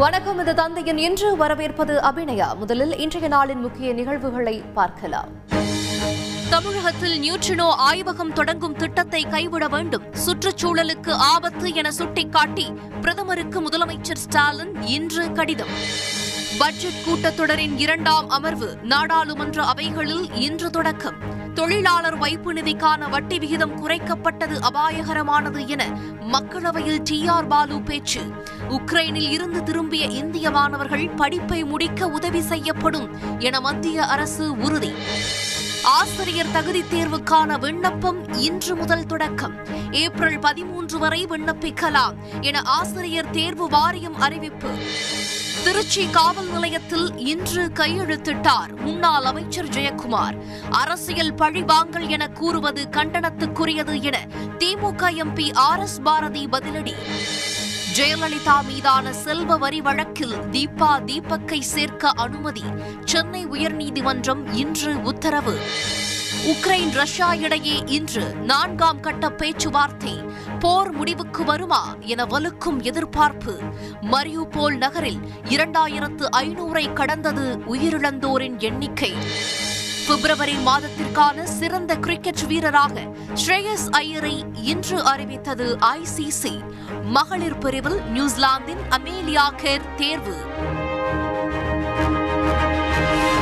வணக்கம். இது தந்தையின் இன்று வரவேற்பது அபிநயா. முதலில் இன்றைய நாளின் முக்கிய நிகழ்வுகளை பார்க்கலாம். தமிழகத்தில் நியூட்ரினோ ஆய்வகம் தொடங்கும் திட்டத்தை கைவிட வேண்டும். சுற்றுச்சூழலுக்கு ஆபத்து என சுட்டிக்காட்டி பிரதமருக்கு முதலமைச்சர் ஸ்டாலின் இன்று கடிதம். பட்ஜெட் கூட்டத்தொடரின் இரண்டாம் அமர்வு நாடாளுமன்ற அவைகளில் இன்று தொடக்கம். தொழிலாளர் வைப்பு நிதிக்கான வட்டி விகிதம் குறைக்கப்பட்டது அபாயகரமானது என மக்களவையில் டி ஆர் பாலு பேச்சு. உக்ரைனில் இருந்து திரும்பிய இந்திய மாணவர்கள் படிப்பை முடிக்க உதவி செய்யப்படும் என மத்திய அரசு உறுதி. ஆசிரியர் தகுதி தேர்வுக்கான விண்ணப்பம் இன்று முதல் தொடக்கம். ஏப்ரல் பதிமூன்று வரை விண்ணப்பிக்கலாம் என ஆசிரியர் தேர்வு வாரியம் அறிவிப்பு. திருச்சி காவல் நிலையத்தில் இன்று கையெழுத்திட்டார் முன்னாள் அமைச்சர் ஜெயக்குமார். அரசியல் பழிவாங்கல் என கூறுவது கண்டனத்துக்குரியது என DMK MP R S Bharathi பதிலடி. ஜெயலலிதா மீதான செல்வ வரி வழக்கில் தீபா தீபக்கை சேர்க்க அனுமதி. சென்னை உயர்நீதிமன்றம் இன்று உத்தரவு. உக்ரைன் ரஷ்யா இடையே இன்று நான்காம் கட்ட பேச்சுவார்த்தை. போர் முடிவுக்கு வருமா என வலுக்கும் எதிர்பார்ப்பு. மரியுபோல் நகரில் இரண்டாயிரத்து ஐநூறை கடந்தது உயிரிழந்தோரின் எண்ணிக்கை. பிப்ரவரி மாதத்திற்கான சிறந்த கிரிக்கெட் வீரராக ஸ்ரேயஸ் ஐயரை இன்று அறிவித்தது ஐசிசி மகளிர் பிரிவில் நியூசிலாந்தின் அமேலியா கேர் தேர்வு.